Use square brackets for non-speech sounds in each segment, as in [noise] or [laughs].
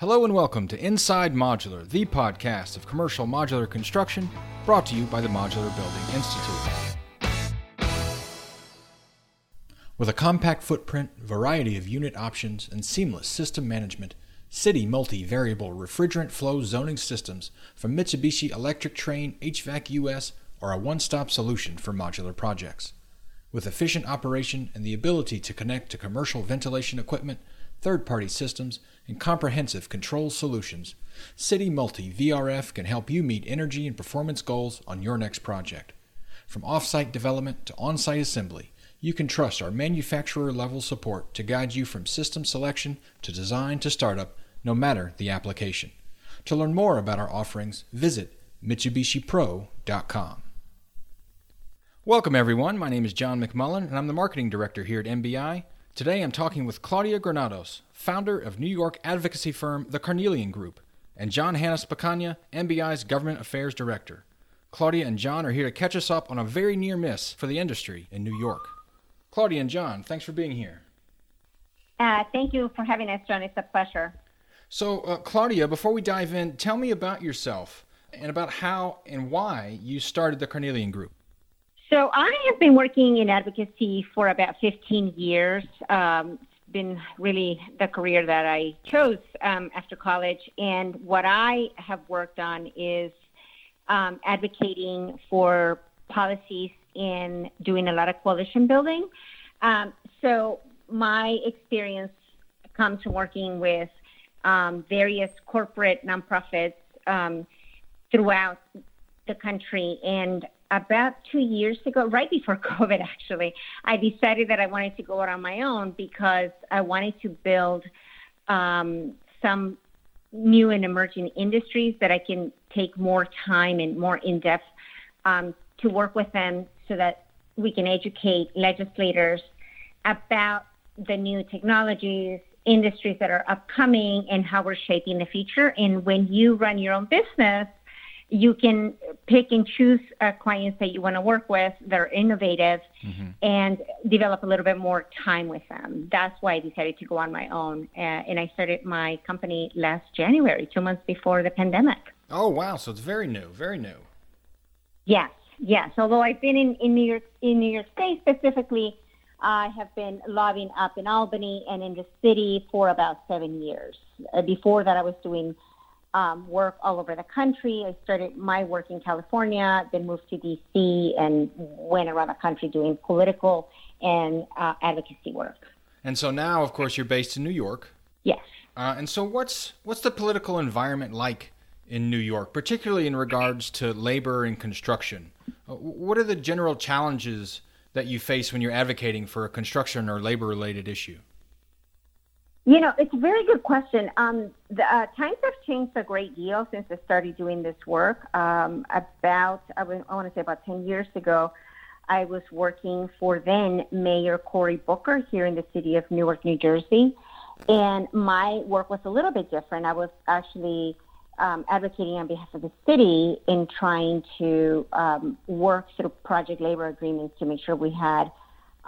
Hello and welcome to Inside Modular, the podcast of commercial modular construction, brought to you by the Modular Building Institute. With a compact footprint, variety of unit options, and seamless system management, City multi-variable refrigerant flow zoning systems from Mitsubishi Electric Trane HVAC US are a one-stop solution for modular projects. With efficient operation and the ability to connect to commercial ventilation equipment, third-party systems, and comprehensive control solutions, City Multi VRF can help you meet energy and performance goals on your next project. From off-site development to on-site assembly, you can trust our manufacturer level support to guide you from system selection to design to startup, no matter the application. To learn more about our offerings, visit MitsubishiPro.com. Welcome, everyone. My name is John McMullen, and I'm the Marketing Director here at MBI. Today I'm talking with Claudia Granados, founder of New York advocacy firm The Carnelian Group, and John Hannes Pacagna, MBI's Government Affairs Director. Claudia and John are here to catch us up on a very near miss for the industry in New York. Claudia and John, thanks for being here. Uh, thank you for having us, John. It's a pleasure. So, uh, Claudia, before we dive in, tell me about yourself and about how and why you started the Carnelian Group. So, I have been working in advocacy for about 15 years. Um, it's been really the career that I chose um, after college. And what I have worked on is um, advocating for policies in doing a lot of coalition building. Um, so my experience comes from working with um, various corporate nonprofits um, throughout the country. And about two years ago, right before [laughs] COVID, actually, I decided that I wanted to go out on my own because I wanted to build um, some new and emerging industries that I can take more time and more in depth um, to work with them so that we can educate legislators about the new technologies, industries that are upcoming, and how we're shaping the future. And when you run your own business, you can pick and choose uh, clients that you want to work with that are innovative mm-hmm. and develop a little bit more time with them. That's why I decided to go on my own. Uh, and I started my company last January, two months before the pandemic. Oh, wow. So it's very new, very new. Yes. Yes, although I've been in, in New York in New York State specifically, I have been lobbying up in Albany and in the city for about seven years. Uh, before that, I was doing um, work all over the country. I started my work in California, then moved to DC, and went around the country doing political and uh, advocacy work. And so now, of course, you're based in New York. Yes. Uh, and so, what's what's the political environment like in New York, particularly in regards to labor and construction? Uh, what are the general challenges that you face when you're advocating for a construction or labor related issue? You know, it's a very good question. Um, the uh, times have changed a great deal since I started doing this work. Um, about, I, I want to say about 10 years ago, I was working for then Mayor Cory Booker here in the city of Newark, New Jersey. And my work was a little bit different. I was actually um, advocating on behalf of the city in trying to um, work through project labor agreements to make sure we had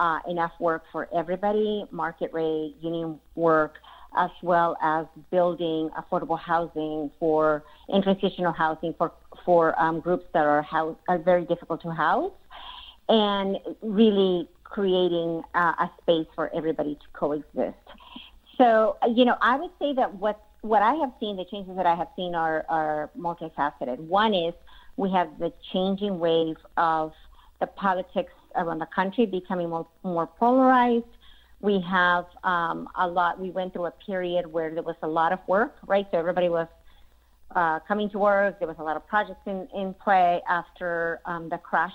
uh, enough work for everybody, market rate, union work, as well as building affordable housing for and transitional housing for for um, groups that are house, are very difficult to house, and really creating uh, a space for everybody to coexist. So, you know, I would say that what what I have seen, the changes that I have seen are, are multifaceted. One is we have the changing wave of the politics around the country becoming more, more polarized. We have um, a lot, we went through a period where there was a lot of work, right? So everybody was uh, coming to work. There was a lot of projects in, in play after um, the crash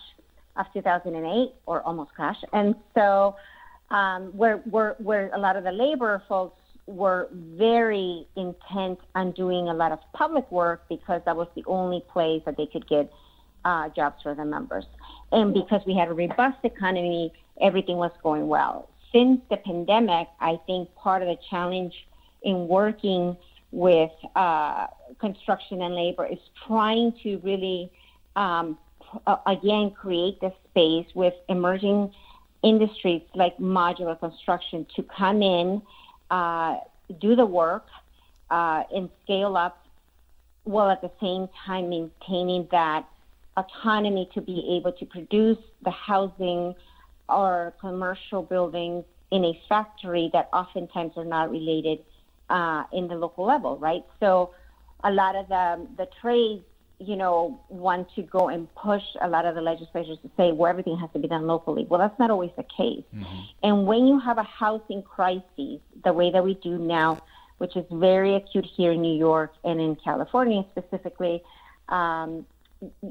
of 2008 or almost crash. And so um, where, where, where a lot of the labor folks were very intent on doing a lot of public work because that was the only place that they could get uh, jobs for their members. And because we had a robust economy, everything was going well. Since the pandemic, I think part of the challenge in working with uh, construction and labor is trying to really, um, again, create the space with emerging industries like modular construction to come in uh, do the work, uh, and scale up while at the same time maintaining that autonomy to be able to produce the housing or commercial buildings in a factory that oftentimes are not related uh, in the local level, right? So a lot of the, the trades, you know, want to go and push a lot of the legislators to say, well, everything has to be done locally. Well, that's not always the case. Mm-hmm. And when you have a housing crisis, the way that we do now, which is very acute here in New York and in California specifically, um,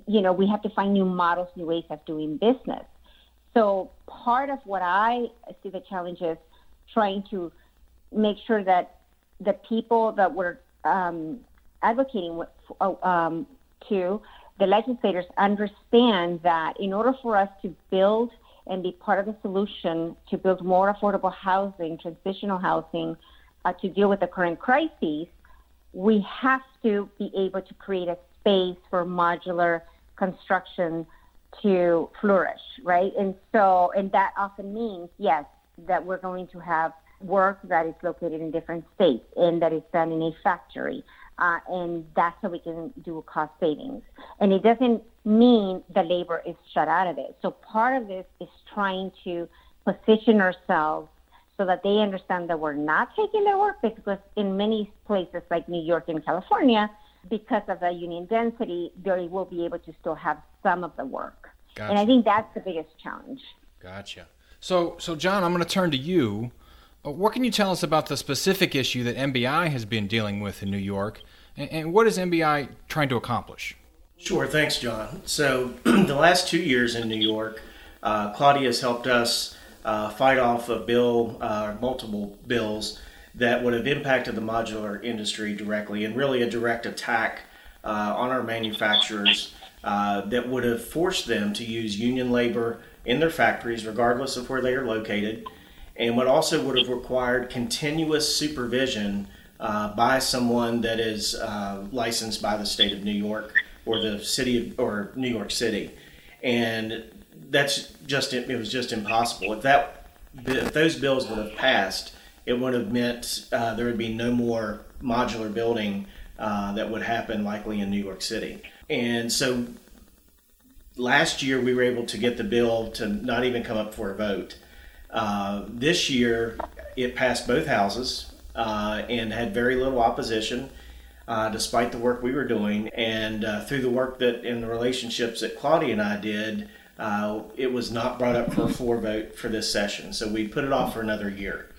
you know, we have to find new models, new ways of doing business. So part of what I see the challenge is trying to make sure that the people that we're um, advocating with, uh, um, to, the legislators understand that in order for us to build and be part of the solution to build more affordable housing, transitional housing, uh, to deal with the current crises, we have to be able to create a space for modular construction to flourish, right? And so, and that often means, yes, that we're going to have work that is located in different states and that is done in a factory. Uh, and that's how we can do cost savings. And it doesn't mean the labor is shut out of it. So part of this is trying to position ourselves so that they understand that we're not taking their work because in many places like New York and California, because of the union density, they will be able to still have some of the work. Gotcha. And I think that's the biggest challenge. Gotcha. So, so John, I'm going to turn to you. Uh, what can you tell us about the specific issue that MBI has been dealing with in New York, and, and what is MBI trying to accomplish? Sure, thanks, John. So, [clears throat] the last two years in New York, uh, Claudia has helped us uh, fight off a bill, uh, multiple bills that would have impacted the modular industry directly and really a direct attack uh, on our manufacturers uh, that would have forced them to use union labor in their factories, regardless of where they are located, and what also would have required continuous supervision uh, by someone that is uh, licensed by the state of New York or the city of, or New York City, and that's just it was just impossible. If that if those bills would have passed, it would have meant uh, there would be no more modular building uh, that would happen likely in New York City. And so last year we were able to get the bill to not even come up for a vote. Uh, this year it passed both houses uh, and had very little opposition. Uh, despite the work we were doing, and uh, through the work that in the relationships that Claudia and I did, it was not brought up for a floor vote for this session. So we put it off for another year.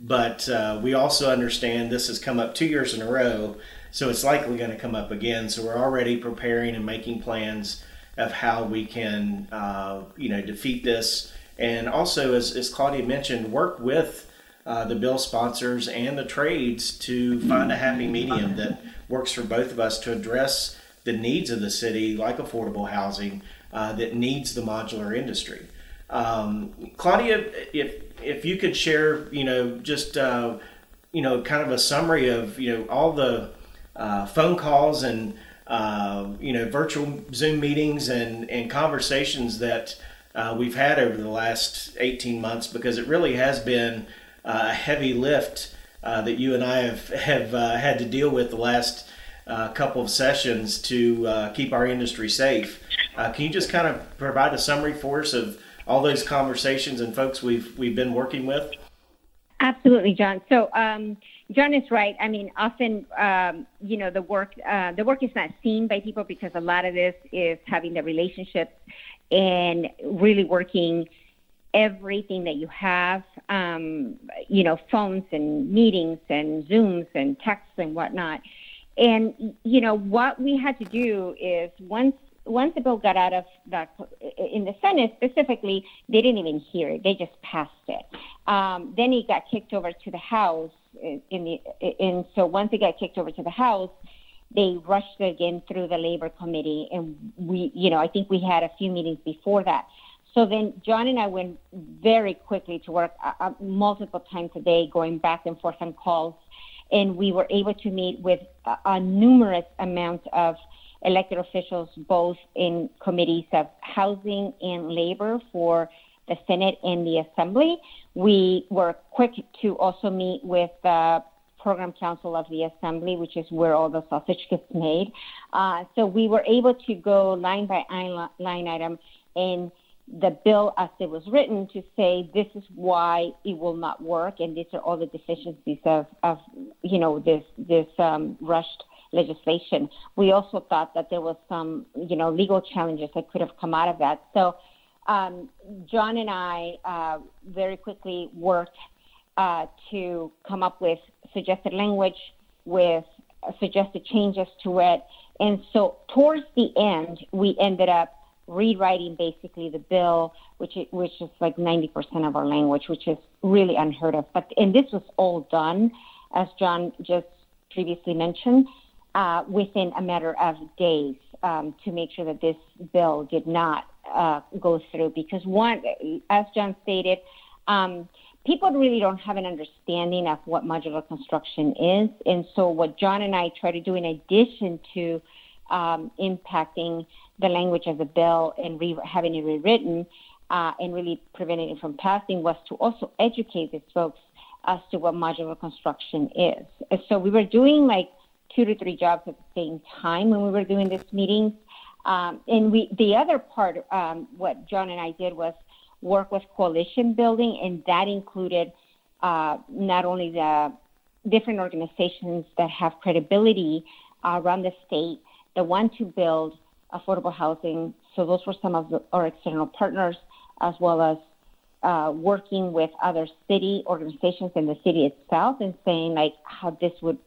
But uh, we also understand this has come up two years in a row, so it's likely going to come up again. So we're already preparing and making plans of how we can, uh, you know, defeat this, and also, as, as Claudia mentioned, work with uh, the bill sponsors and the trades to find a happy medium that works for both of us to address the needs of the city, like affordable housing, uh, that needs the modular industry. Um, Claudia, if if you could share, you know, just uh, you know, kind of a summary of you know all the uh, phone calls and uh, you know virtual Zoom meetings and and conversations that uh, we've had over the last 18 months, because it really has been a heavy lift uh, that you and I have have uh, had to deal with the last couple of sessions to keep our industry safe. can you just kind of provide a summary for us of all those conversations and folks we've we've been working with? Absolutely, John. So um, John is right. I mean, often um, you know the work uh, the work is not seen by people because a lot of this is having the relationships and really working everything that you have, um, you know, phones and meetings and Zooms and texts and whatnot. And you know what we had to do is once once the bill got out of the in the Senate specifically, they didn't even hear it; they just passed it. Um, then it got kicked over to the House, in, in the and so once it got kicked over to the House, they rushed it again through the Labor Committee, and we, you know, I think we had a few meetings before that. So then John and I went very quickly to work uh, uh multiple times a day, going back and forth on calls, and we were able to meet with a, a numerous amount of elected officials both in committees of housing and labor for the Senate and the Assembly. We were quick to also meet with the program council of the assembly, which is where all the sausage gets made. Uh, so we were able to go line by line item in the bill as it was written to say this is why it will not work and these are all the deficiencies of, of you know this this um, rushed legislation. We also thought that there was some you know legal challenges that could have come out of that. So um, John and I uh, very quickly worked uh, to come up with suggested language, with suggested changes to it. And so towards the end, we ended up rewriting basically the bill, which is, which is like 90% of our language, which is really unheard of. But and this was all done, as John just previously mentioned, uh, within a matter of days um, to make sure that this bill did not uh, go through. Because one, as John stated. Um, people really don't have an understanding of what modular construction is. And so, what John and I try to do, in addition to um, impacting the language of the bill and re- having it rewritten uh, and really preventing it from passing, was to also educate these folks as to what modular construction is. So, we were doing like two to three jobs at the same time when we were doing this meeting. Um, and we, the other part, um, what John and I did was work with coalition building, and that included uh, not only the different organizations that have credibility uh, around the state that want to build affordable housing. So those were some of the, our external partners, as well as uh, working with other city organizations in the city itself and saying like how this would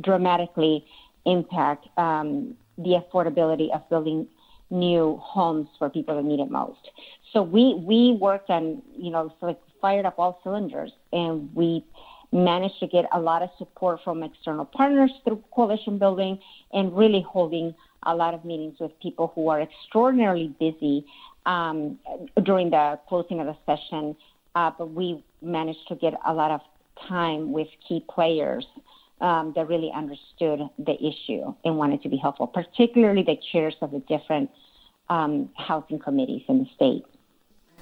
dramatically impact um, the affordability of building new homes for people that need it most. So we we worked on you know so fired up all cylinders, and we managed to get a lot of support from external partners through coalition building, and really holding a lot of meetings with people who are extraordinarily busy um, during the closing of the session. Uh, but we managed to get a lot of time with key players um, that really understood the issue and wanted to be helpful, particularly the chairs of the different um, housing committees in the state.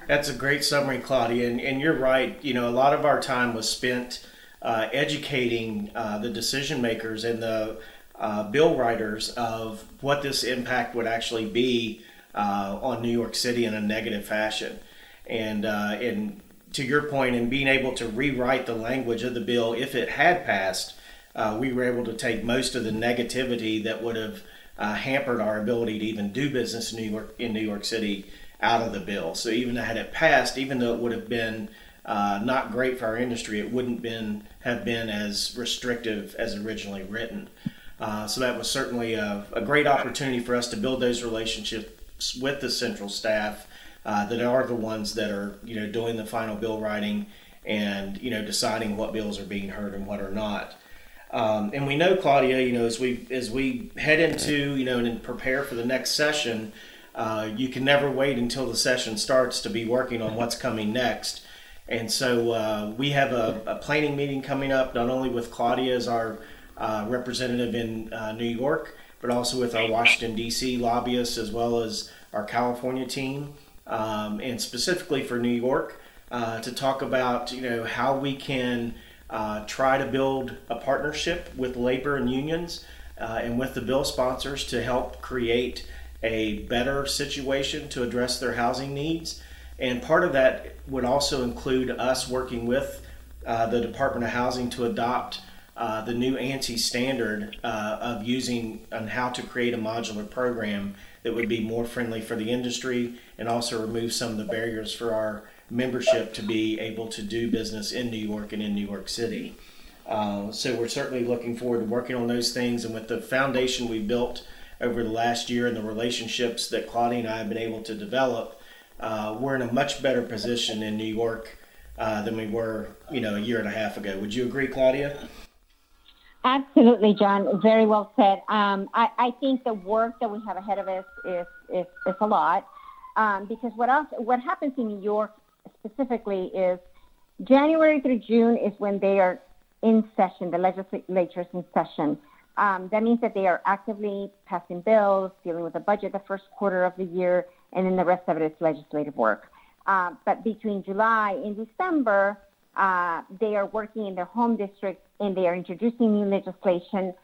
That's a great summary, Claudia, and, and you're right. You know, a lot of our time was spent uh, educating uh, the decision makers and the uh, bill writers of what this impact would actually be uh, on New York City in a negative fashion, and uh, and to your point, in being able to rewrite the language of the bill if it had passed, uh, we were able to take most of the negativity that would have hampered our ability to even do business in New York in New York City out of the bill. So even had it passed, even though it would have been uh, not great for our industry, it wouldn't been have been as restrictive as originally written. Uh, so that was certainly a, a, great opportunity for us to build those relationships with the central staff uh, that are the ones that are you know doing the final bill writing and you know deciding what bills are being heard and what are not. Um, and we know Claudia, you know, as we as we head into you know and prepare for the next session, uh, you can never wait until the session starts to be working on what's coming next. And so uh, we have a, a, planning meeting coming up, not only with Claudia as our uh, representative in uh, New York, but also with our Washington, D.C. lobbyists as well as our California team, um, and specifically for New York uh, to talk about you know how we can uh, try to build a partnership with labor and unions and with the bill sponsors to help create a better situation to address their housing needs. And part of that would also include us working with uh, the Department of Housing to adopt uh, the new ANSI standard uh, of using and how to create a modular program that would be more friendly for the industry and also remove some of the barriers for our membership to be able to do business in New York and in New York City. Uh, so we're certainly looking forward to working on those things. And with the foundation we built over the last year and the relationships that Claudia and I have been able to develop, uh, we're in a much better position in New York uh, than we were, you know, a year and a half ago. Would you agree, Claudia? Absolutely, John. Very well said. Um, I, I, think the work that we have ahead of us is is, is a lot um, because what else? What happens in New York specifically is January through June is when they are in session. The legislature is in session. Um, that means that they are actively passing bills, dealing with the budget the first quarter of the year, and then the rest of it is legislative work. Uh, but between July and December, uh, they are working in their home district and they are introducing new legislation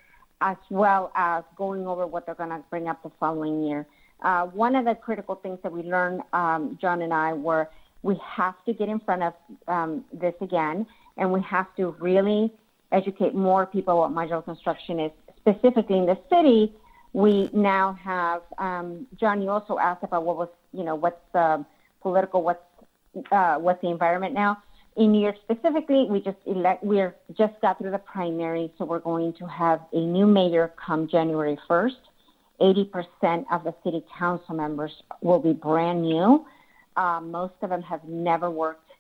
as well as going over what they're going to bring up the following year. Uh, one of the critical things that we learned, um, John and I, were we have to get in front of um, this again, and we have to really educate more people what modular construction is. Specifically in the city, we now have. Um, John, you also asked about what was, you know, what's the political, what's uh, what's the environment now. In New York specifically, we just elect, we're just got through the primary, so we're going to have a new mayor come January 1st. 80% of the city council members will be brand new. Uh, most of them have never worked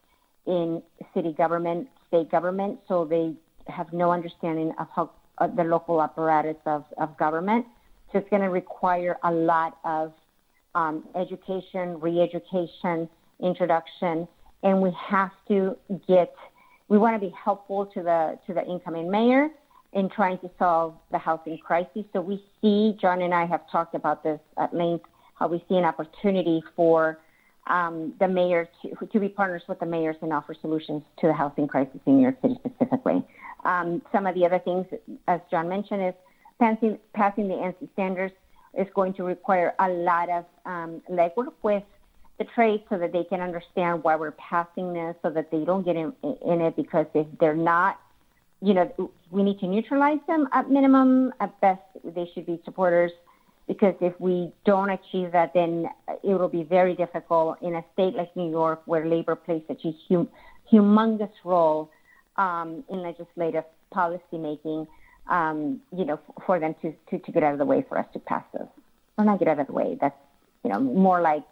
in city government, state government, so they have no understanding of how uh, the local apparatus of, of government. So it's going to require a lot of um, education, re-education, introduction, and we have to get. We want to be helpful to the to the incoming mayor in trying to solve the housing crisis. So we see, John and I have talked about this at length, how we see an opportunity for um, the mayor to, to be partners with the mayors and offer solutions to the housing crisis in New York City specifically. Um, some of the other things, as John mentioned, is passing, passing the ANSI standards is going to require a lot of um, legwork with the trade so that they can understand why we're passing this so that they don't get in, in it because if they're not, you know, we need to neutralize them at minimum. At best, they should be supporters because if we don't achieve that, then it will be very difficult in a state like New York where labor plays such a hum- humongous role um, in legislative policy making, um, you know, for them to, to, to get out of the way for us to pass this. Or not get out of the way, that's, you know, more like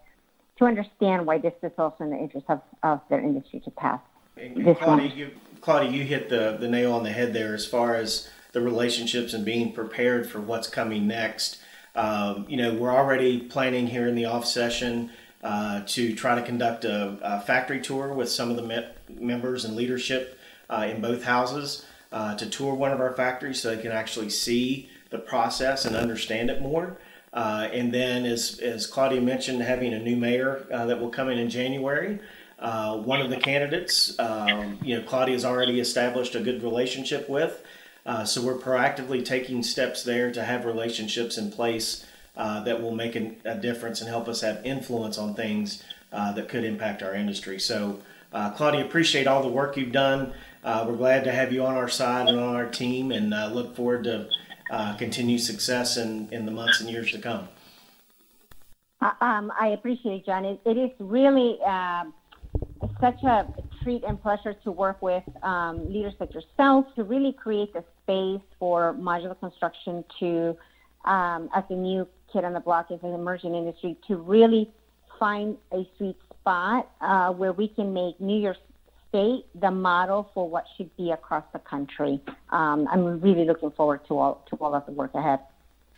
to understand why this is also in the interest of, of their industry to pass. And Claudia, you, Claudia, you hit the, the nail on the head there as far as the relationships and being prepared for what's coming next. Um, you know, we're already planning here in the off session uh, to try to conduct a, a, factory tour with some of the me- members and leadership uh, in both houses uh, to tour one of our factories so they can actually see the process and understand it more. Uh, and then, as, as Claudia mentioned, having a new mayor uh, that will come in in January. Uh, one of the candidates, um, you know, Claudia has already established a good relationship with. Uh, so we're proactively taking steps there to have relationships in place uh, that will make a, a, difference and help us have influence on things uh, that could impact our industry. So, Claudia, appreciate all the work you've done. we're glad to have you on our side and on our team, and look forward to uh, continued success in, in the months and years to come. Uh, um, I appreciate it, John. it, it is really such a treat and pleasure to work with um, leaders like yourself to really create the space for modular construction to, um, as a new kid on the block, as an emerging industry, to really find a sweet spot uh, where we can make New York state the model for what should be across the country. Um, I'm really looking forward to all to all of the work ahead.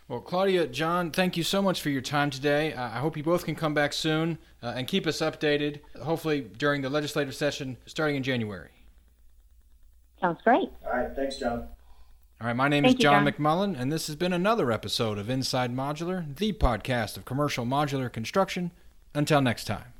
Well, Claudia, John, thank you so much for your time today. I hope you both can come back soon uh, and keep us updated, hopefully during the legislative session starting in January. Sounds great. All right, thanks, John. All right, my name Thank is John, John McMullen, and this has been another episode of Inside Modular, the podcast of commercial modular construction. Until next time.